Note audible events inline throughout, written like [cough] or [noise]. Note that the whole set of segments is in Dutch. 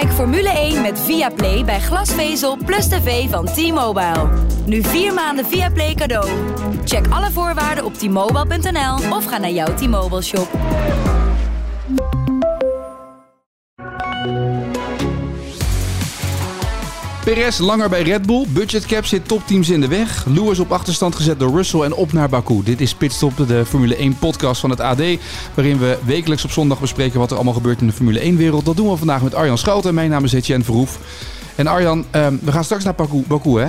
Kijk Formule 1 met Viaplay bij glasvezel plus tv van T-Mobile. Nu vier maanden Viaplay cadeau. Check alle voorwaarden op t-mobile.nl of ga naar jouw T-Mobile shop. Perez langer bij Red Bull. Budgetcap zit topteams in de weg. Lewis op achterstand gezet door Russell en op naar Baku. Dit is Pitstop, de Formule 1 podcast van het AD. Waarin we wekelijks op zondag bespreken wat er allemaal gebeurt in de Formule 1 wereld. Dat doen we vandaag met Arjan Schouten. Mijn naam is Etienne Verhoef. En Arjan, ehm, we gaan straks naar Baku, Baku hè?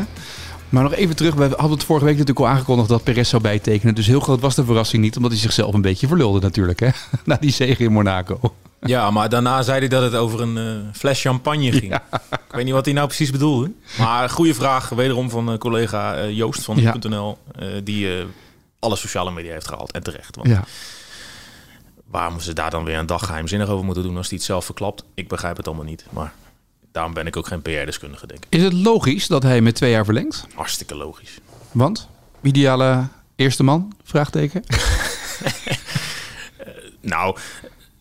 Maar nog even terug, we hadden het vorige week natuurlijk al aangekondigd dat Perez zou bijtekenen. Dus heel groot was de verrassing niet, omdat hij zichzelf een beetje verlulde natuurlijk, hè? [laughs] Na die zege in Monaco. Ja, maar daarna zei hij dat het over een uh, fles champagne ging. Ik weet niet wat hij nou precies bedoelde. Maar goede vraag, wederom van uh, collega uh, Joost van ja. .nl, die alle sociale media heeft gehaald. En terecht. Want ja. waarom ze daar dan weer een dag geheimzinnig over moeten doen als hij het zelf verklapt? Ik begrijp het allemaal niet. Maar daarom ben ik ook geen PR-deskundige, denk ik. Is het logisch dat hij met twee jaar verlengt? Hartstikke logisch. Want? Ideale eerste man? Vraagteken. [laughs] nou,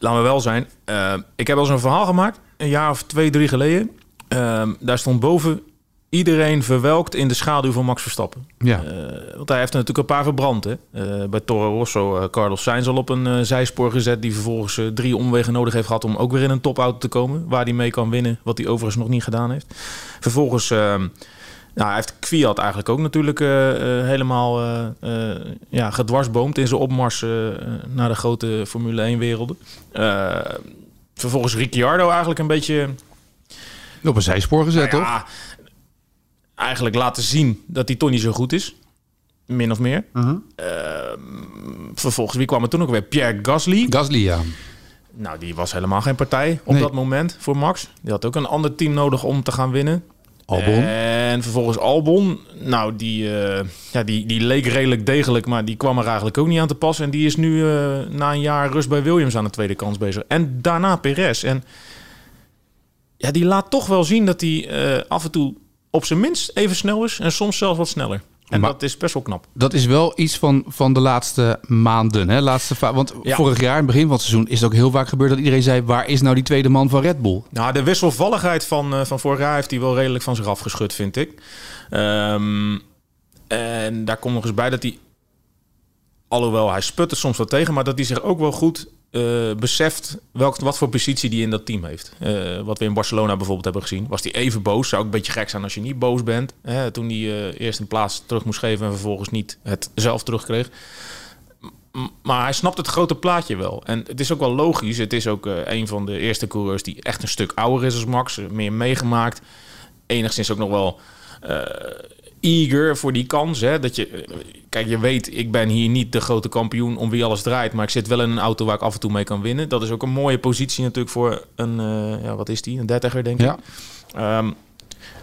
laten we wel zijn. Uh, ik heb al zo'n verhaal gemaakt, een jaar of twee, drie geleden. Uh, daar stond boven iedereen verwelkt in de schaduw van Max Verstappen. Ja. Uh, want hij heeft er natuurlijk een paar verbrand. Hè? bij Toro Rosso, Carlos Sainz al op een zijspoor gezet... die vervolgens drie omwegen nodig heeft gehad om ook weer in een topauto te komen... waar hij mee kan winnen, wat hij overigens nog niet gedaan heeft. Vervolgens... nou, hij heeft Kwiat eigenlijk ook natuurlijk uh, uh, helemaal uh, ja, gedwarsboomd in zijn opmars naar de grote Formule 1-werelden. vervolgens Ricciardo eigenlijk een beetje... Op een zijspoor gezet, nou toch? Ja, eigenlijk laten zien dat hij toch niet zo goed is. Min of meer. -huh. vervolgens, wie kwam er toen ook weer? Pierre Gasly. Gasly, ja. Nou, die was helemaal geen partij op Nee. dat moment voor Max. Die had ook een ander team nodig om te gaan winnen. En vervolgens Albon. Nou, die, eh, ja, die, die leek redelijk degelijk, maar die kwam er eigenlijk ook niet aan te pas. En die is nu eh, na een jaar rust bij Williams aan de tweede kans bezig. En daarna Perez. En ja, die laat toch wel zien dat hij eh, af en toe op zijn minst even snel is. En soms zelfs wat sneller. En Maar- dat is best wel knap. Dat is wel iets van, van de laatste maanden. Hè? Laatste Want Ja. vorig jaar, in het begin van het seizoen, is het ook heel vaak gebeurd dat iedereen zei: waar is nou die tweede man van Red Bull? Nou, de wisselvalligheid van, eh, van vorig jaar heeft hij wel redelijk van zich afgeschud, vind ik. Ehm, en daar komt nog eens bij dat hij, alhoewel hij sputte soms wat tegen, maar dat hij zich ook wel goed eh, beseft welk, wat voor positie die in dat team heeft. Eh, wat we in Barcelona bijvoorbeeld hebben gezien. Was hij even boos? Zou ook een beetje gek zijn als je niet boos bent. Hè, toen hij eh, eerst een plaats terug moest geven en vervolgens niet het zelf terugkreeg. Maar hij snapt het grote plaatje wel. En het is ook wel logisch. Het is ook een van de eerste coureurs die echt een stuk ouder is als Max. Meer meegemaakt. Enigszins ook nog wel eager voor die kans. Hè? Dat je, eh, kijk, je weet, ik ben hier niet de grote kampioen om wie alles draait. Maar ik zit wel in een auto waar ik af en toe mee kan winnen. Dat is ook een mooie positie natuurlijk voor een, eh, ja, wat is die? Een dertiger denk ik. Ja. Ehm,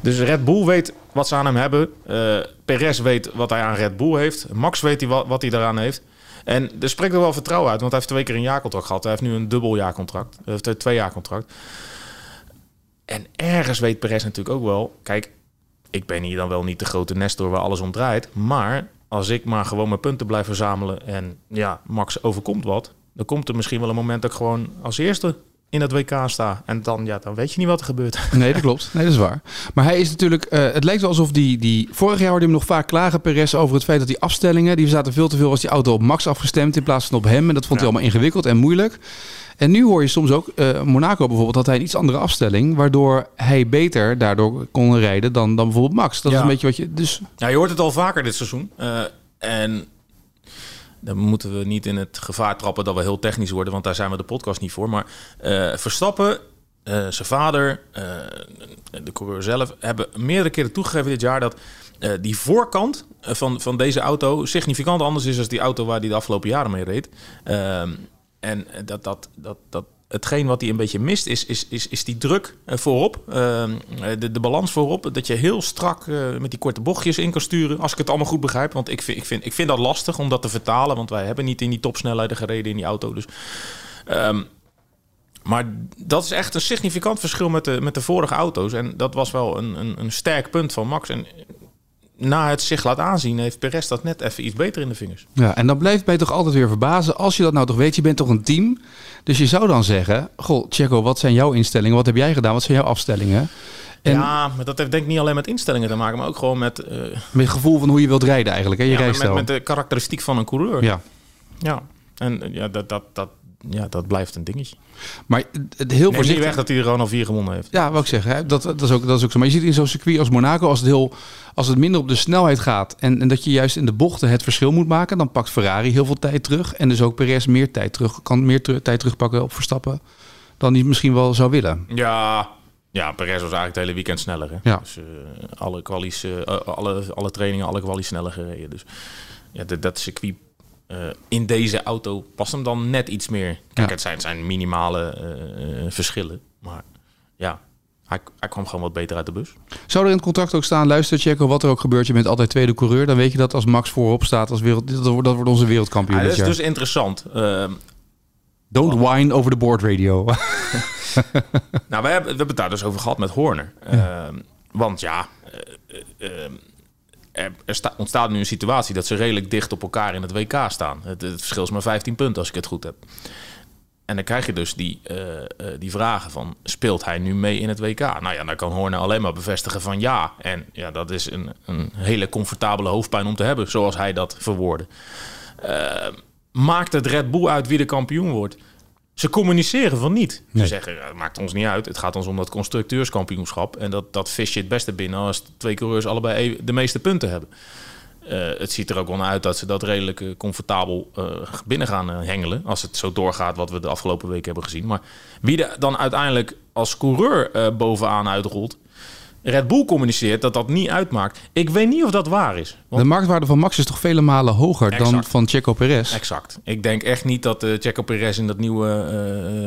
dus Red Bull weet wat ze aan hem hebben. Eh Perez weet wat hij aan Red Bull heeft. Max weet hij wat, wat hij daaraan heeft. En er spreekt er wel vertrouwen uit, want hij heeft twee keer een jaarcontract gehad. Hij heeft nu een dubbel jaarcontract. Hij heeft een twee jaar contract. En ergens weet Perez natuurlijk ook wel... Kijk, ik ben hier dan wel niet de grote Nestor waar alles om draait. Maar als ik maar gewoon mijn punten blijf verzamelen... en ja, Max overkomt wat... dan komt er misschien wel een moment dat ik gewoon als eerste in het WK sta. En dan, ja, dan weet je niet wat er gebeurt. [laughs] Nee, dat klopt. Nee, dat is waar. Maar hij is natuurlijk. eh, het lijkt wel alsof die, die. Vorig jaar hoorde hem nog vaak klagen, Perez, over het feit dat die afstellingen. die zaten veel te veel als die auto op Max afgestemd in plaats van op hem. En dat vond hij allemaal ingewikkeld en moeilijk. En nu hoor je soms ook, eh, Monaco bijvoorbeeld, had hij een iets andere afstelling. Waardoor hij beter daardoor kon rijden dan, dan bijvoorbeeld Max. Dat is een beetje wat je. Dus Ja, je hoort het al vaker dit seizoen. Eh, en dan moeten we niet in het gevaar trappen dat we heel technisch worden, want daar zijn we de podcast niet voor. Maar eh, Verstappen, eh, zijn vader, eh, de coureur zelf, hebben meerdere keren toegegeven dit jaar dat eh, die voorkant van, van deze auto significant anders is dan die auto waar hij de afgelopen jaren mee reed. En dat, dat, dat, dat hetgeen wat hij een beetje mist, is, is, is, is die druk eh, voorop. Ehm, eh, de, de balans voorop. Dat je heel strak eh, met die korte bochtjes in kan sturen. Als ik het allemaal goed begrijp. Want ik vind, ik, vind, ik vind dat lastig om dat te vertalen. Want wij hebben niet in die topsnelheden gereden in die auto. Dus, ehm, maar dat is echt een significant verschil met de, met de vorige auto's. En dat was wel een, een, een sterk punt van Max. En na het zich laat aanzien, heeft Perez dat net even iets beter in de vingers. Ja, en dan blijft mij toch altijd weer verbazen. Als je dat nou toch weet, je bent toch een team. Dus je zou dan zeggen, goh, Checo, wat zijn jouw instellingen? Wat heb jij gedaan? Wat zijn jouw afstellingen? En Ja, maar dat heeft denk ik niet alleen met instellingen te maken, maar ook gewoon met, eh, met het gevoel van hoe je wilt rijden eigenlijk, hè? je ja, met, met de karakteristiek van een coureur. Ja, Ja. En eh, ja, dat, dat, dat, ja, dat blijft een dingetje. maar het heel Neem niet voorzichtig... weg dat hij er gewoon al vier gewonnen heeft. Ja, wat ik zeggen, hè? Dat, dat, is ook, dat is ook zo. Maar je ziet in zo'n circuit als Monaco, als het, heel, als het minder op de snelheid gaat en, en dat je juist in de bochten het verschil moet maken, dan pakt Ferrari heel veel tijd terug. En dus ook Perez meer tijd terug, kan meer ter- tijd terugpakken op Verstappen dan hij misschien wel zou willen. Ja, ja Perez was eigenlijk het hele weekend sneller. Hè? Ja. Dus eh, alle, kwalies, eh, alle, alle trainingen, alle kwalies sneller gereden. Dus ja, dat, dat circuit eh, in deze auto past hem dan net iets meer. Kijk, Ja. het zijn, zijn minimale eh, eh, verschillen. Maar ja, hij, hij kwam gewoon wat beter uit de bus. Zou er in het contract ook staan, luister Checo, wat er ook gebeurt, je bent altijd tweede coureur. Dan weet je dat als Max voorop staat als wereld, dat wordt, dat wordt onze wereldkampioen Ja, dat is jaar. dus interessant. Ehm, Don't whine over the board radio. [laughs] [laughs] Nou, we hebben, we hebben het daar dus over gehad met Horner. Ehm, want ja, eh, eh, ehm, er, sta- ontstaat nu een situatie dat ze redelijk dicht op elkaar in het WK staan. Het, verschil is maar 15 punten als ik het goed heb. En dan krijg je dus die, eh, eh, die vragen van, speelt hij nu mee in het WK? Nou ja, dan kan Horner alleen maar bevestigen van ja. En ja, dat is een, een hele comfortabele hoofdpijn om te hebben, zoals hij dat verwoordde. Eh, maakt het Red Bull uit wie de kampioen wordt? Ze communiceren van niet. Ze Nee. zeggen, het maakt ons niet uit. Het gaat ons om dat constructeurskampioenschap. En dat, dat vis je het beste binnen als twee coureurs allebei e- de meeste punten hebben. Eh, het ziet er ook wel naar uit dat ze dat redelijk eh, comfortabel eh, binnen gaan hengelen. Als het zo doorgaat wat we de afgelopen week hebben gezien. Maar wie er dan uiteindelijk als coureur bovenaan uitrolt... Red Bull communiceert dat dat niet uitmaakt. Ik weet niet of dat waar is. Want De marktwaarde van Max is toch vele malen hoger dan van Checo Perez. Exact. Ik denk echt niet dat eh Checo Perez in dat nieuwe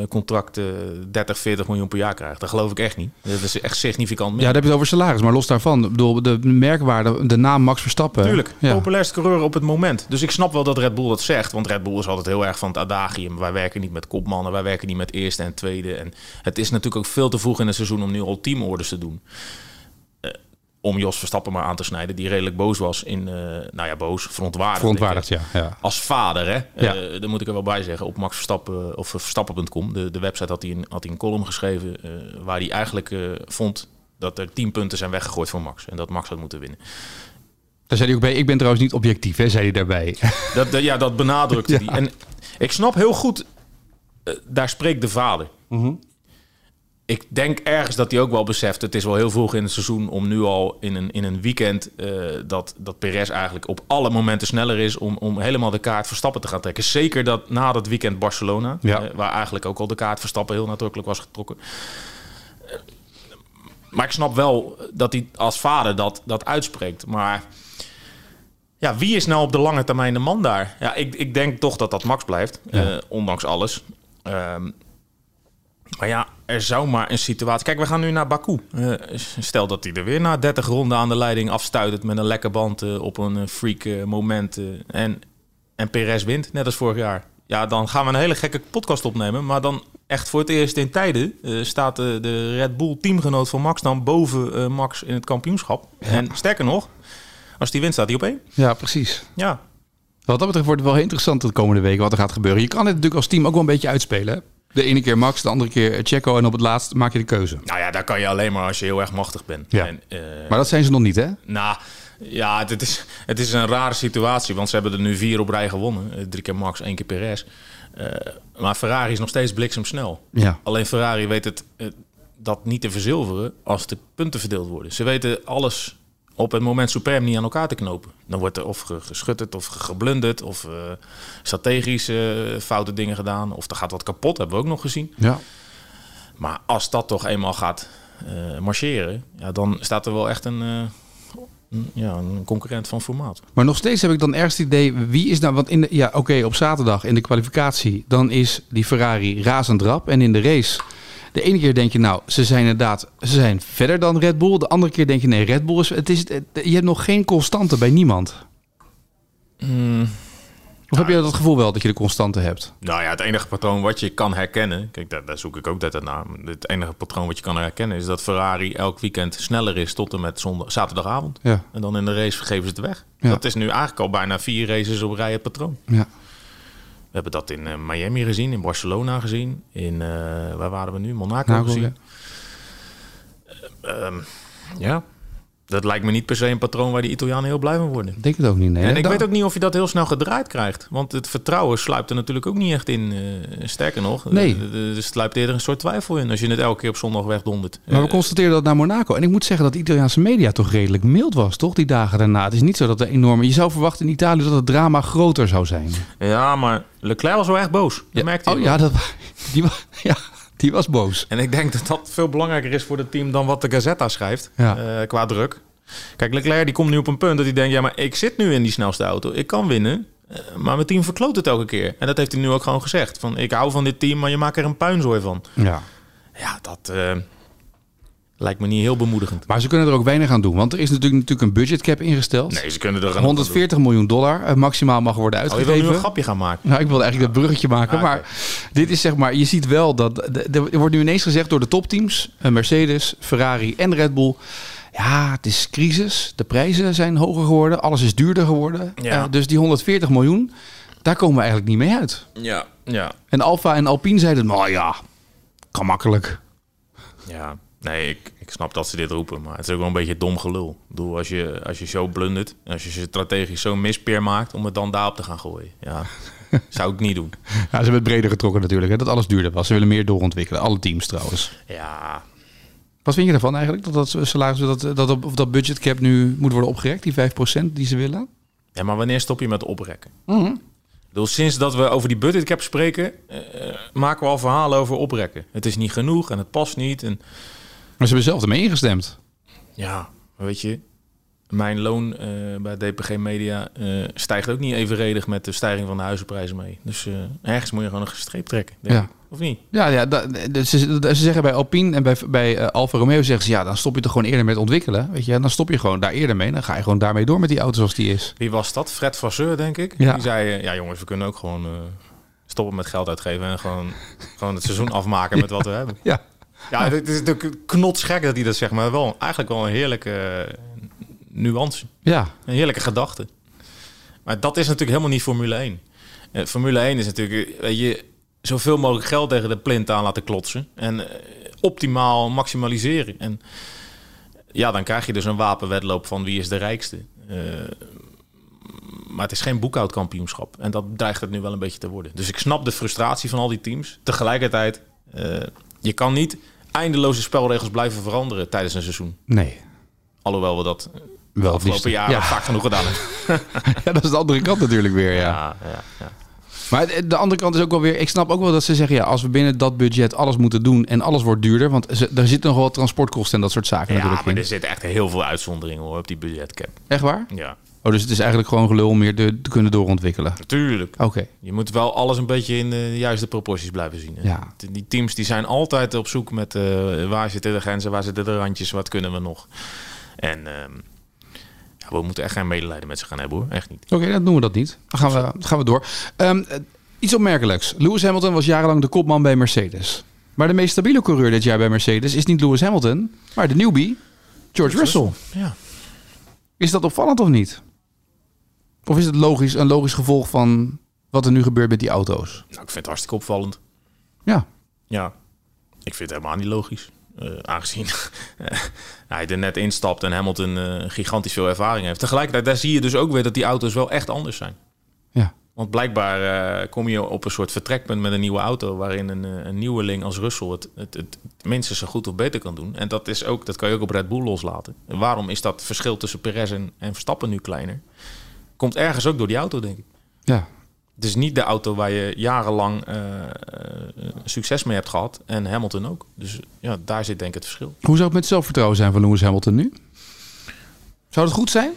eh, contract eh 30, 40 miljoen per jaar krijgt. Dat geloof ik echt niet. Dat is echt significant Ja, meer. dan heb je het over salaris, maar los daarvan. Ik bedoel, de merkwaarde, de naam Max Verstappen. Tuurlijk, Ja. populairste coureur op het moment. Dus ik snap wel dat Red Bull dat zegt. Want Red Bull is altijd heel erg van het adagium. Wij werken niet met kopmannen, wij werken niet met eerste en tweede. En het is natuurlijk ook veel te vroeg in het seizoen om nu al teamorders te doen. Eh, om Jos Verstappen maar aan te snijden, die redelijk boos was in, eh, nou ja, boos, verontwaardigd. Verontwaardigd, ja. ja. Als vader, hè? Ja. Eh, daar moet ik er wel bij zeggen. Op Max Verstappen of Verstappen.com, de, de website, had hij een, had hij een column geschreven. eh, waar hij eigenlijk eh, vond dat er 10 punten zijn weggegooid voor Max. En dat Max had moeten winnen. Daar zei hij ook bij, ik ben trouwens niet objectief, hè, zei hij daarbij. [laughs] Dat, ja, dat benadrukte [laughs] Ja. hij. En ik snap heel goed, eh, daar spreekt de vader. Ik denk ergens dat hij ook wel beseft, het is wel heel vroeg in het seizoen om nu al in een, in een weekend eh, dat, dat Perez eigenlijk op alle momenten sneller is om, om helemaal de kaart Verstappen te gaan trekken. Zeker dat na dat weekend Barcelona, Ja. eh, waar eigenlijk ook al de kaart Verstappen heel nadrukkelijk was getrokken. Eh, maar ik snap wel dat hij als vader dat, dat uitspreekt. Maar ja, wie is nou op de lange termijn de man daar? Ja, ik, ik denk toch dat dat Max blijft, Ja. ondanks alles. Ehm, maar ja, er zou maar een situatie... Kijk, we gaan nu naar Baku. Eh, stel dat hij er weer na 30 ronden aan de leiding afstuitert... met een lekker band eh, op een eh, freak moment. en, en Perez wint, net als vorig jaar. Ja, dan gaan we een hele gekke podcast opnemen. Maar dan echt voor het eerst in tijden... staat de, Red Bull teamgenoot van Max dan boven Max in het kampioenschap. En sterker nog, als die wint staat hij op één. Ja, precies. Ja, Wat dat betreft wordt het wel heel interessant de komende weken wat er gaat gebeuren. Je kan het natuurlijk als team ook wel een beetje uitspelen. hè? De ene keer Max, de andere keer Checo en op het laatst maak je de keuze. nou ja, daar kan je alleen maar als je heel erg machtig bent. Ja. En, eh, Maar dat zijn ze nog niet, hè? Nou, ja, het is, het is een rare situatie, want ze hebben er nu vier op rij gewonnen. Eh, Drie keer Max, één keer Perez. Eh, maar Ferrari is nog steeds bliksemsnel. Ja. Alleen Ferrari weet het, eh, dat niet te verzilveren als de punten verdeeld worden. Ze weten alles op het moment suprem niet aan elkaar te knopen. Dan wordt er of ge- geschutterd of ge- geblunderd of eh, strategisch eh, foute dingen gedaan. Of er gaat wat kapot, hebben we ook nog gezien. Ja. Maar als dat toch eenmaal gaat eh, marcheren, ja, dan staat er wel echt een, een- ja, een concurrent van formaat. Maar nog steeds heb ik dan ergens het idee, wie is nou... Want in de, ja, oké, op zaterdag in de kwalificatie, dan is die Ferrari razend rap. En in de race, de ene keer denk je, nou, ze zijn inderdaad ze zijn verder dan Red Bull. De andere keer denk je, nee, Red Bull is... Het is het- je hebt nog geen constante bij niemand. Of heb je dat gevoel wel dat je de constante hebt? Nou ja, het enige patroon wat je kan herkennen... Kijk, daar, daar zoek ik ook altijd naar. Het enige patroon wat je kan herkennen... is dat Ferrari elk weekend sneller is tot en met zondag, zaterdagavond. Ja. En dan in de race geven ze het weg. Ja. Dat is nu eigenlijk al bijna vier races op rij het patroon. Ja. We hebben dat in eh, Miami gezien, in Barcelona gezien, in eh, waar waren we nu? Monaco gezien. Ehm, ja, dat lijkt me niet per se een patroon waar die Italianen heel blij van worden. Ik denk het ook niet. Nee. en ik Dan- weet ook niet of je dat heel snel gedraaid krijgt. Want het vertrouwen sluipt er natuurlijk ook niet echt in. eh, sterker nog, Nee. eh, er sluipt eerder een soort twijfel in als je het elke keer op zondag wegdondert. Maar we Eh, constateerden dat naar Monaco. En ik moet zeggen dat de Italiaanse media toch redelijk mild was, toch? Die dagen daarna. Het is niet zo dat er enorme... Je zou verwachten in Italië dat het drama groter zou zijn. ja, maar Leclerc was wel echt boos. Dat Ja. merkte je Oh wel. ja, dat, [laughs] die, was, [laughs] ja, die was boos. En ik denk dat dat veel belangrijker is voor het team dan wat de Gazzetta schrijft. Ja. eh, qua druk. Kijk, Leclerc die komt nu op een punt dat hij denkt... ja, maar ik zit nu in die snelste auto. Ik kan winnen. eh, maar mijn team verkloot het elke keer. En dat heeft hij nu ook gewoon gezegd. Van, ik hou van dit team, maar je maakt er een puinzooi van. Ja. Ja, dat eh, lijkt me niet heel bemoedigend. Maar ze kunnen er ook weinig aan doen. Want er is natuurlijk, natuurlijk een budgetcap ingesteld. Nee, ze kunnen er een 140 miljoen dollar eh, maximaal mag worden Oh, je uitgegeven. wil nu een grapje gaan maken. Nou, ik wilde eigenlijk dat bruggetje maken. Ah. Maar dit is zeg maar, je ziet wel dat. Er wordt nu ineens gezegd door de topteams: eh, Mercedes, Ferrari en Red Bull. Ja, het is crisis. De prijzen zijn hoger geworden. Alles is duurder geworden. Ja. Eh, dus die 140 miljoen, daar komen we eigenlijk niet mee uit. Ja, ja, En Alfa en Alpine zeiden: Nou ja, kan makkelijk. ja. Nee, ik, ik snap dat ze dit roepen, maar het is ook wel een beetje dom gelul. Ik bedoel, als je, als je zo blundert, als je strategisch zo'n mispeer maakt om het dan daarop te gaan gooien. Ja, [laughs] zou ik niet doen. Ja, ze hebben het breder getrokken natuurlijk. Hè, dat alles duurder was. Ze willen meer doorontwikkelen. Alle teams trouwens. Ja, Wat vind je ervan eigenlijk? Dat dat salaris, dat, dat, of dat budgetcap nu moet worden opgerekt, die 5% die ze willen? Ja, maar wanneer stop je met oprekken? Bedoel, sinds dat we over die budgetcap spreken, eh, maken we al verhalen over oprekken. Het is niet genoeg en het past niet. En Maar ze hebben zelf ermee ingestemd. ja, maar weet je, mijn loon eh, bij DPG Media eh, stijgt ook niet evenredig met de stijging van de huizenprijzen mee. Dus eh, ergens moet je gewoon een streep trekken, denk Ja. ik. Of niet? Ja, ja de- ze, ze zeggen bij Alpine en bij, bij Alfa Romeo zeggen ze ja, dan stop je toch gewoon eerder met ontwikkelen. Weet je, en dan stop je gewoon daar eerder mee. Dan ga je gewoon daarmee door met die auto zoals die is. Wie was dat? Fred Vasseur, denk ik. Ja. Die zei, ja jongens, we kunnen ook gewoon stoppen met geld uitgeven en gewoon, gewoon het seizoen afmaken met wat we [laughs] hebben. Ja, Ja, het is natuurlijk knotsgek dat hij dat zegt, maar wel eigenlijk wel een heerlijke eh, nuance. ja, Een heerlijke gedachte. Maar dat is natuurlijk helemaal niet Formule 1. Eh, Formule 1 is natuurlijk, weet je, zoveel mogelijk geld tegen de plint aan laten klotsen. En eh, optimaal maximaliseren. En ja, dan krijg je dus een wapenwedloop van wie is de rijkste. Maar het is geen boekhoudkampioenschap. En dat dreigt het nu wel een beetje te worden. Dus ik snap de frustratie van al die teams. Tegelijkertijd, je kan niet eindeloze spelregels blijven veranderen tijdens een seizoen. nee. Alhoewel we dat Wel afgelopen jaren Ja. vaak genoeg gedaan hebben. [laughs] ja, dat is de andere kant natuurlijk weer, ja. Ja, ja, ja. Maar de- de andere kant is ook wel weer, ik snap ook wel dat ze zeggen, ja, als we binnen dat budget alles moeten doen en alles wordt duurder, want ze, daar zitten nog wel transportkosten en dat soort zaken Ja, natuurlijk maar in. er zitten echt heel veel uitzonderingen hoor, op die budgetcap. Echt waar? Ja, Oh, dus het is eigenlijk gewoon gelul om meer te, te kunnen doorontwikkelen. natuurlijk. Oké. Je moet wel alles een beetje in de juiste proporties blijven zien. hè. Ja. Die teams die zijn altijd op zoek met eh, waar zitten de grenzen, waar zitten de randjes, wat kunnen we nog. En ehm, ja, we moeten echt geen medelijden met ze gaan hebben hoor, echt niet. Oké, dan doen we dat niet. Dan gaan we, gaan we door. Ehm, eh, iets opmerkelijks. Lewis Hamilton was jarenlang de kopman bij Mercedes. Maar de meest stabiele coureur dit jaar bij Mercedes is niet Lewis Hamilton, maar de newbie, George Russell. Ja. Is dat opvallend of niet? Of is het logisch, een logisch gevolg van wat er nu gebeurt met die auto's? Nou, ik vind het hartstikke opvallend. Ja, Ja, ik vind het helemaal niet logisch. Eh, aangezien [laughs] hij er net instapt en Hamilton eh, gigantisch veel ervaring heeft. Tegelijkertijd, daar zie je dus ook weer dat die auto's wel echt anders zijn. ja. Want blijkbaar eh, kom je op een soort vertrekpunt met een nieuwe auto... waarin een, eh, een nieuweling als Russell het, het, het minstens zo goed of beter kan doen. En dat, is ook, dat kan je ook op Red Bull loslaten. En waarom is dat verschil tussen Perez en, en Verstappen nu kleiner? Komt ergens ook door die auto, denk ik. ja. Het is niet de auto waar je jarenlang eh, eh, succes mee hebt gehad. En Hamilton ook. Dus ja, daar zit denk ik het verschil. Hoe zou het met zelfvertrouwen zijn van Lewis Hamilton nu? Zou het goed zijn?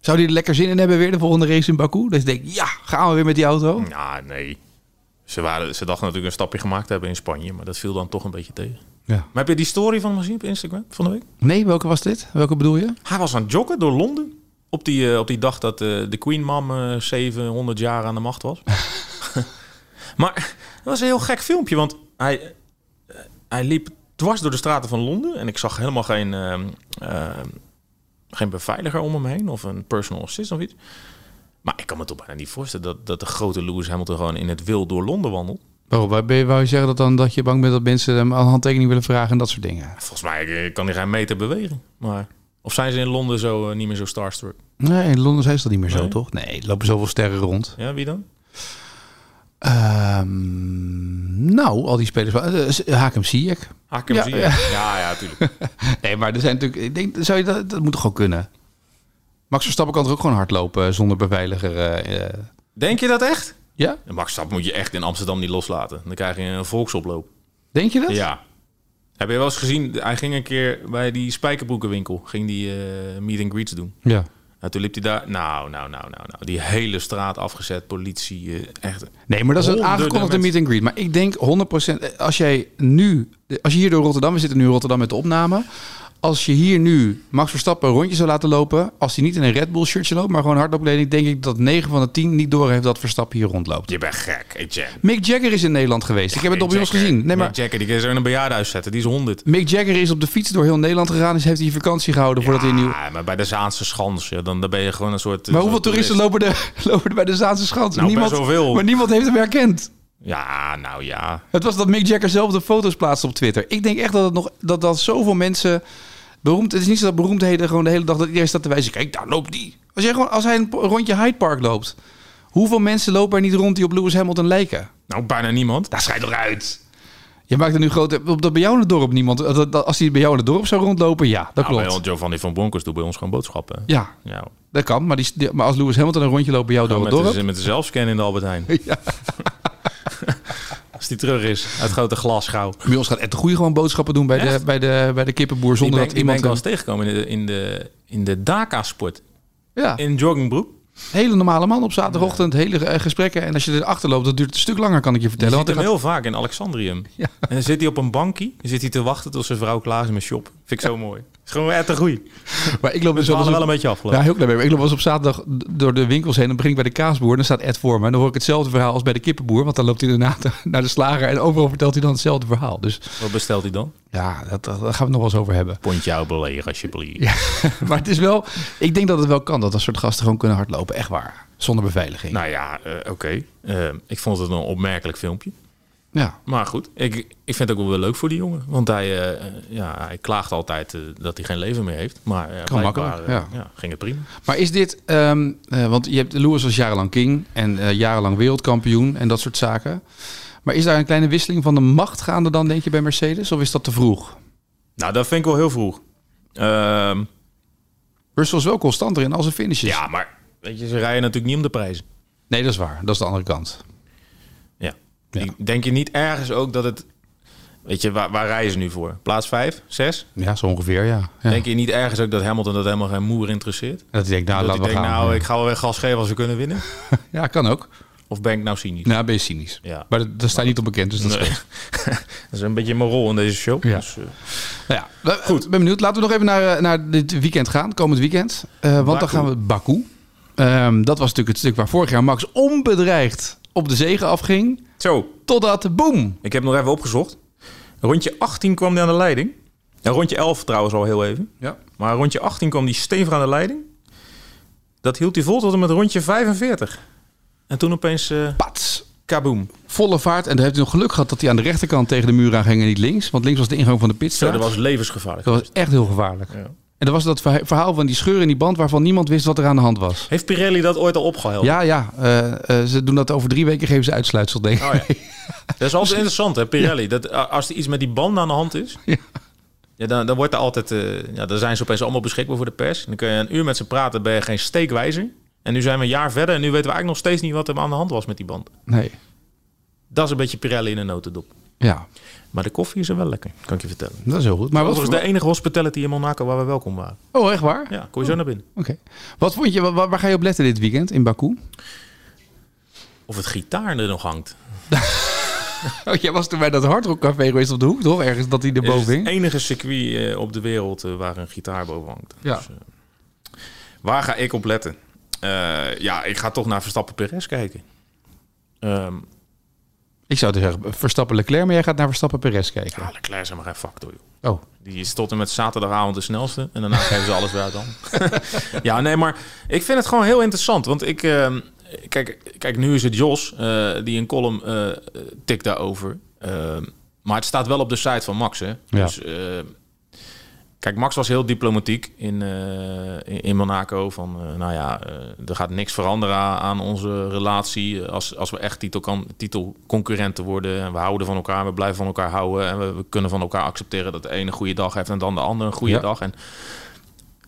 Zou hij er lekker zin in hebben weer de volgende race in Baku? Dat je denkt, ja, gaan we weer met die auto? Ja, nee. Ze, waren, ze dachten natuurlijk een stapje gemaakt te hebben in Spanje. Maar dat viel dan toch een beetje tegen. Ja. Maar heb je die story van hem gezien op Instagram van de week? Nee, welke was dit? Welke bedoel je? Hij was aan het joggen door Londen. Op die, eh, op die dag dat eh, de Queen Mom eh, 700 jaar aan de macht was. [laughs] maar dat was een heel gek filmpje, want hij, eh, hij liep dwars door de straten van Londen en ik zag helemaal geen, ehm, ehm, geen beveiliger om hem heen of een personal assistant of iets. Maar ik kan me toch bijna niet voorstellen dat, dat de grote Lewis Hamilton gewoon in het wild door Londen wandelt. Waarom? Wou je zeggen dat, dan, dat je bang bent dat mensen hem een handtekening willen vragen en dat soort dingen? Volgens mij eh, kan hij geen meter bewegen. Maar, of zijn ze in Londen zo eh, niet meer zo starstruck? Nee, in Londen zijn ze dat niet meer zo, toch? Nee, er lopen zoveel sterren rond. Ja, wie dan? Ehm, nou, al die spelers. Uh, Hakem Ziyech. Hakem Ja, zie je. ja. Ja, ja, tuurlijk. [laughs] Nee, maar er zijn natuurlijk... Ik denk, zou je dat, dat moet toch gewoon kunnen? Max Verstappen kan toch ook gewoon hardlopen zonder beveiliger? eh, eh. Denk je dat echt? ja? Max Verstappen moet je echt in Amsterdam niet loslaten. Dan krijg je een volksoploop. Denk je dat? Ja. Heb je wel eens gezien? Hij ging een keer bij die spijkerbroekenwinkel. Ging die eh, meet and greets doen. Ja. Nou, toen liep hij daar. Nou, nou, nou, nou, nou. Die hele straat afgezet. Politie. eh, echt. Nee, maar dat is een aangekondigde meet and greet. Maar ik denk 100%, als jij nu, als je hier door Rotterdam, we zitten nu in Rotterdam met de opname. Als je hier nu Max Verstappen een rondje zou laten lopen, als hij niet in een Red Bull shirtje loopt, maar gewoon hardloopkleding, denk ik dat 9 van de 10 niet doorheeft dat Verstappen hier rondloopt. Je bent gek. Jack. Mick Jagger is in Nederland geweest. ik heb het ons Jagger. gezien. Nee, maar Mick Jagger, die kun zo in een bejaardenhuis zetten. Die is 100. Mick Jagger is op de fiets door heel Nederland gegaan. Dus heeft hij vakantie gehouden voordat hij een nieuw... Ja, maar bij de Zaanse Schans, ja, dan, dan ben je gewoon een soort... Maar hoeveel toeristen toerist. lopen er, [laughs] lopen er bij de Zaanse Schans? Nou, niemand. Maar niemand heeft hem herkend. Ja, nou ja. Het was dat Mick Jagger zelf de foto's plaatste op Twitter. Ik denk echt dat het nog dat, dat zoveel mensen beroemd. Het is niet zo dat beroemdheden gewoon de hele dag dat iedereen staat te wijzen. Kijk, daar loopt die. Als jij gewoon als hij een rondje Hyde Park loopt, hoeveel mensen lopen er niet rond die op Lewis Hamilton lijken? Nou, bijna niemand. Daar schijnt eruit. Je maakt er nu grote. Op dat bij jou in het dorp niemand. dat- dat- Als hij bij jou in het dorp zou rondlopen, ja, dat Nou, klopt. Giovanni van Bronckhorst doet bij ons gewoon boodschappen. Ja, Ja, dat kan. Maar, die, die- maar als Lewis Hamilton een rondje loopt bij jou door het dorp. met de zelfscan in de Albert Heijn. [laughs] Ja. Als die terug is uit grote glasschouw. Bij ons gaat Ed de Goeie gewoon boodschappen doen bij de, bij, de, bij de kippenboer. Zonder ben, dat iemand. ik wel eens tegengekomen in de, in de, in de Daka-sport. ja, In joggingbroek. hele normale man op zaterdagochtend. Hele eh, gesprekken. En als je erachter loopt, dat duurt een stuk langer, kan ik je Je vertellen. ziet Want hem gaat- heel vaak in Alexandrium. Ja. En dan zit hij op een bankje. Dan zit hij te wachten tot zijn vrouw klaar is met shop. Vind ik zo mooi. is gewoon echt een goeie. maar ik loop dus We wel wel een beetje afgelopen. Ja, heel klein beetje. Ik loop wel eens op zaterdag door de winkels heen. Dan begin ik bij de kaasboer. En dan staat Ed voor me. En dan hoor ik hetzelfde verhaal als bij de kippenboer. Want dan loopt hij daarna [laughs] naar de slager. En overal vertelt hij dan hetzelfde verhaal. Dus Wat bestelt hij dan? ja, dat, dat- daar gaan we het nog wel eens over hebben. Pontje jou belegen alsjeblieft. Ja. [laughs] maar het is wel... Ik denk dat het wel kan. Dat dat soort gasten gewoon kunnen hardlopen. Echt waar. Zonder beveiliging. Nou ja, eh, oké. Eh, ik vond het een opmerkelijk filmpje. Ja. Maar goed, ik, ik vind het ook wel weer leuk voor die jongen. Want hij, eh, eh, ja, hij klaagt altijd eh, dat hij geen leven meer heeft. Maar eh, Kan makkelijk, ja. ja, ging het prima. Maar is dit... ehm, eh, want je hebt Lewis was jarenlang king. En eh, jarenlang wereldkampioen. En dat soort zaken. Maar is daar een kleine wisseling van de macht gaande dan, denk je, bij Mercedes? Of is dat te vroeg? Nou, dat vind ik wel heel vroeg. Ehm, Russell is wel constanter in al zijn finishes. ja, maar weet je, ze rijden natuurlijk niet om de prijzen. Nee, dat is waar. Dat is de andere kant. Ja. Ik denk je niet ergens ook dat het... Weet je, waar, waar rijden ze nu voor? Plaats 5, 6? Ja, zo ongeveer, ja. ja. Denk je niet ergens ook dat Hamilton dat helemaal geen moer interesseert? dat hij denkt, nou, dat laten we denkt, gaan. nou, ik ga wel weer gas geven als we kunnen winnen? [laughs] Ja, kan ook. Of ben ik nou cynisch? Nou, ben je cynisch. Ja. Maar dat- daar sta je niet op bekend, dus dat Nee. is [laughs] dat is een beetje mijn rol in deze show. Ja. Dus, eh, Nou ja, goed. Ben benieuwd. Laten we nog even naar, eh, naar dit weekend gaan, komend weekend. Eh, want dan gaan we Baku. Ehm, dat was natuurlijk het stuk waar vorig jaar Max onbedreigd op de zegen afging. Zo, Totdat, boom. ik heb nog even opgezocht. Rondje 18 kwam hij aan de leiding. En rondje 11 trouwens al heel even. Ja. Maar rondje 18 kwam die stevig aan de leiding. Dat hield hij vol tot en met rondje 45. En toen opeens eh Pats. kaboom. Volle vaart. En daar heeft hij nog geluk gehad dat hij aan de rechterkant tegen de muur aan ging en niet links. Want links was de ingang van de Zo, pitstraat. dat was levensgevaarlijk. dat was echt heel gevaarlijk. Ja. En dat was dat verha- verhaal van die scheur in die band waarvan niemand wist wat er aan de hand was. Heeft Pirelli dat ooit al opgehaald? Ja, ja. eh, eh, ze doen dat over drie weken, geven ze uitsluitsel, denk ik. Oh ja. [laughs] Dat is altijd interessant, hè, Pirelli. Dat, als er iets met die banden aan de hand is... Ja. Ja, dan, dan wordt er altijd... eh, ja, dan zijn ze opeens allemaal beschikbaar voor de pers. En dan kun je een uur met ze praten, ben je geen steekwijzer. En nu zijn we een jaar verder en nu weten we eigenlijk nog steeds niet wat er aan de hand was met die band. Nee. Dat is een beetje Pirelli in een notendop. Ja, Maar de koffie is er wel lekker, kan ik je vertellen. dat is heel goed. Maar wat Overigens voor... de enige hospitality in Monaco waar we welkom waren. Oh, echt waar? Ja, kon je zo naar binnen. Oké. Wat vond je, waar, waar ga je op letten dit weekend in Baku? Of het gitaar er nog hangt. [laughs] Oh, jij was toen bij dat hardrockcafé geweest op de hoek, toch? Ergens dat hij Het is erboven het hing. enige circuit eh, op de wereld eh, waar een gitaar boven hangt. Ja. Dus, eh, Waar ga ik op letten? Eh, ja, ik ga toch naar Verstappen Perez kijken. Ehm, Ik zou dus zeggen Verstappen Leclerc, maar jij gaat naar Verstappen Perez kijken. ja, Leclerc is helemaal geen factor, joh. Oh, Die is tot en met zaterdagavond de snelste. En daarna geven ze alles weer uit dan. [laughs] ja, nee, maar ik vind het gewoon heel interessant. Want ik... ehm, kijk, kijk, nu is het Jos eh, die een column eh tikt daarover. Ehm, maar het staat wel op de site van Max, hè. Ja. Dus... eh, Kijk, Max was heel diplomatiek in, eh, in, Monaco. Van, eh, nou ja, eh, er gaat niks veranderen aan onze relatie. Als, als we echt titel titelconcurrenten worden. En we houden van elkaar, we blijven van elkaar houden. En we, we kunnen van elkaar accepteren dat de ene een goede dag heeft en dan de andere een goede Ja. dag. En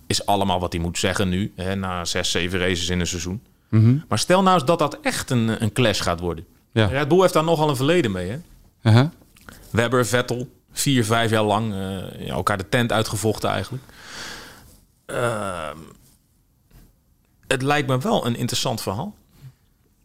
is allemaal wat hij moet zeggen nu. Hè, na zes, zeven races in een seizoen. Mhm. Maar stel nou eens dat dat echt een, een clash gaat worden. Ja. Red Bull heeft daar nogal een verleden mee. Hè? Uh-huh. Webber, Vettel, vier, vijf jaar lang eh, elkaar de tent uitgevochten eigenlijk. Ehm, het lijkt me wel een interessant verhaal.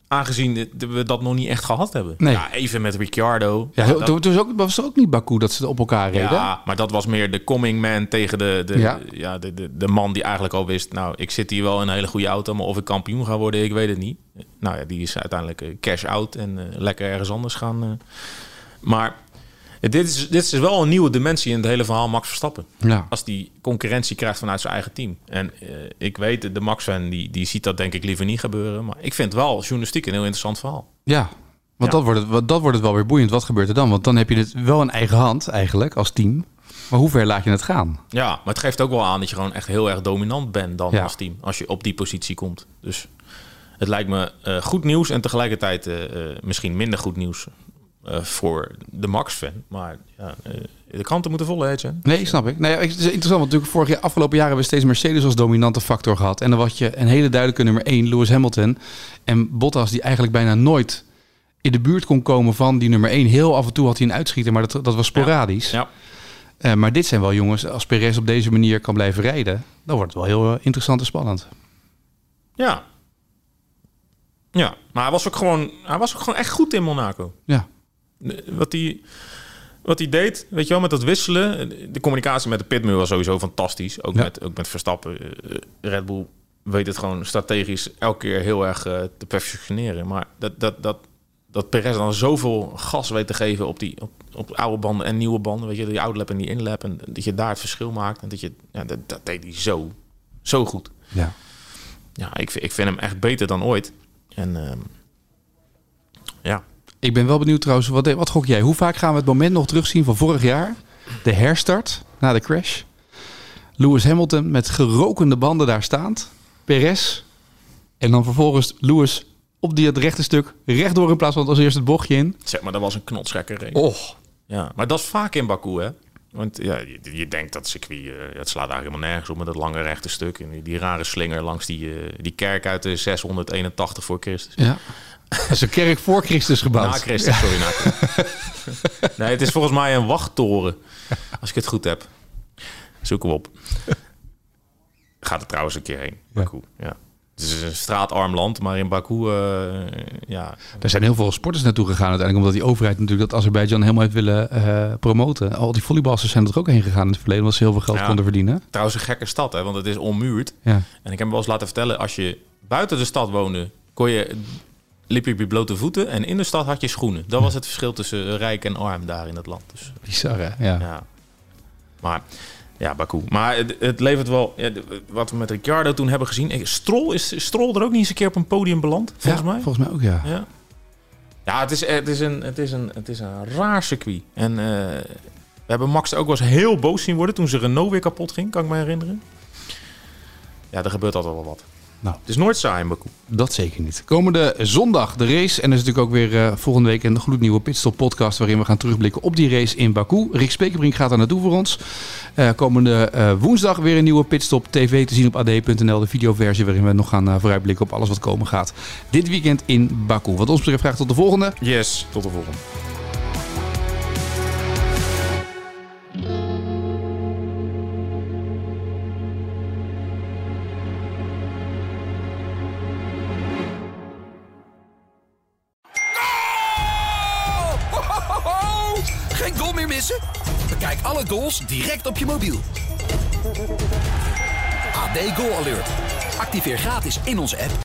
Aangezien we dat nog niet echt gehad hebben. Nee. Ja, even met Ricciardo. Ja, dat- toen, was, ook, was er ook niet Baku dat ze op elkaar reden. ja, maar dat was meer de coming man tegen de, de, Ja. ja. de, de, de man die eigenlijk al wist... nou, ik zit hier wel in een hele goede auto... maar of ik kampioen ga worden, ik weet het niet. Nou ja, die is uiteindelijk eh, cash out en eh, lekker ergens anders gaan. Maar dit is, dit is wel een nieuwe dimensie in het hele verhaal Max Verstappen. Ja. Als die concurrentie krijgt vanuit zijn eigen team. En eh, ik weet, de Max-fan die, die ziet dat denk ik liever niet gebeuren. Maar ik vind wel journalistiek een heel interessant verhaal. Ja, want Ja. Dat, wordt het, dat wordt het wel weer boeiend. Wat gebeurt er dan? Want dan heb je het wel in eigen hand eigenlijk als team. Maar hoe ver laat je het gaan? Ja, maar het geeft ook wel aan dat je gewoon echt heel erg dominant bent dan Ja. als team. Als je op die positie komt. Dus het lijkt me eh, goed nieuws en tegelijkertijd eh, misschien minder goed nieuws eh, voor de Max-fan. Maar ja, eh, de kranten moeten vol, hè, Jen? Nee, snap ik. Nou ja, het is interessant, want natuurlijk vorig jaar, afgelopen jaren hebben we steeds Mercedes als dominante factor gehad. En dan had je een hele duidelijke nummer 1, Lewis Hamilton. En Bottas, die eigenlijk bijna nooit in de buurt kon komen van die nummer 1. Heel af en toe had hij een uitschieter, maar dat, dat was sporadisch. Ja. Eh, maar dit zijn wel jongens, als Perez op deze manier kan blijven rijden, dan wordt het wel heel interessant en spannend. Ja. Ja, maar hij was ook gewoon, hij was ook gewoon echt goed in Monaco. Ja, Wat hij, wat hij deed, weet je wel, met dat wisselen. De communicatie met de pitmuur was sowieso fantastisch. Ook, Ja. met, ook met Verstappen. Eh, Red Bull weet het gewoon strategisch elke keer heel erg eh, te perfectioneren. Maar dat, dat, dat, dat Perez dan zoveel gas weet te geven op die op, op oude banden en nieuwe banden. Weet je, die outlap en die inlap. En dat je daar het verschil maakt. En dat je, ja, dat, dat deed hij zo, zo goed. ja. Ja, ik, vind- ik vind hem echt beter dan ooit. En ehm, ja, Ik ben wel benieuwd trouwens, wat, wat gok jij? Hoe vaak gaan we het moment nog terugzien van vorig jaar? De herstart na de crash. Lewis Hamilton met gerokende banden daar staand. Perez. En dan vervolgens Lewis op die het rechte stuk rechtdoor in plaats van als eerst het bochtje in. zeg maar, dat was een knotsgekke race. Och. Ja, maar dat is vaak in Baku, hè? Want ja, je, je denkt dat circuit, eh, het slaat eigenlijk helemaal nergens op met dat lange rechte stuk. En die, die rare slinger langs die, eh, die kerk uit de 681 voor Christus. Ja. Dat is een kerk voor Christus gebouwd. Na Christus, sorry. Na Christus. [laughs] nee, het is volgens mij een wachttoren, als ik het goed heb. Zoek hem op. Gaat er trouwens een keer heen, Baku. Ja. Het is een straatarm land, maar in Baku, eh, ja, Er zijn heel veel sporters naartoe gegaan uiteindelijk. Omdat die overheid natuurlijk dat Azerbeidzjan helemaal heeft willen eh, promoten. Al die volleyballers zijn er ook heen gegaan in het verleden. Omdat ze heel veel geld Ja. konden verdienen. trouwens een gekke stad, hè, want het is onmuurd. Ja. En ik heb me wel eens laten vertellen, als je buiten de stad woonde, kon je, liep je je blote voeten. En in de stad had je schoenen. Dat was het verschil tussen rijk en arm daar in het land. Dus, Bizar hè? Ja. ja. Maar, ja, Baku. Maar het, het levert wel, ja, wat we met Ricciardo toen hebben gezien. Stroll, is is Stroll er ook niet eens een keer op een podium beland, volgens Ja, mij? Volgens mij ook ja. Ja. Ja, het is, het, is een, het, is een, het is een raar circuit. En eh, we hebben Max ook wel eens heel boos zien worden toen zijn Renault weer kapot ging, kan ik me herinneren. Ja, er gebeurt altijd wel wat. Nou. Het is nooit saai in Baku. Dat zeker niet. Komende zondag de race. En er is natuurlijk ook weer eh, volgende week een gloednieuwe Pitstop podcast... waarin we gaan terugblikken op die race in Baku. Rick Spekerbrink gaat daar naartoe voor ons. Eh, komende eh, woensdag weer een nieuwe Pitstop TV te zien op ad.nl. De videoversie waarin we nog gaan vooruitblikken op alles wat komen gaat. Dit weekend in Baku. Wat ons betreft graag tot de volgende. Yes, tot de volgende. Direct op je mobiel. AD Goal Alert. Activeer gratis in onze app.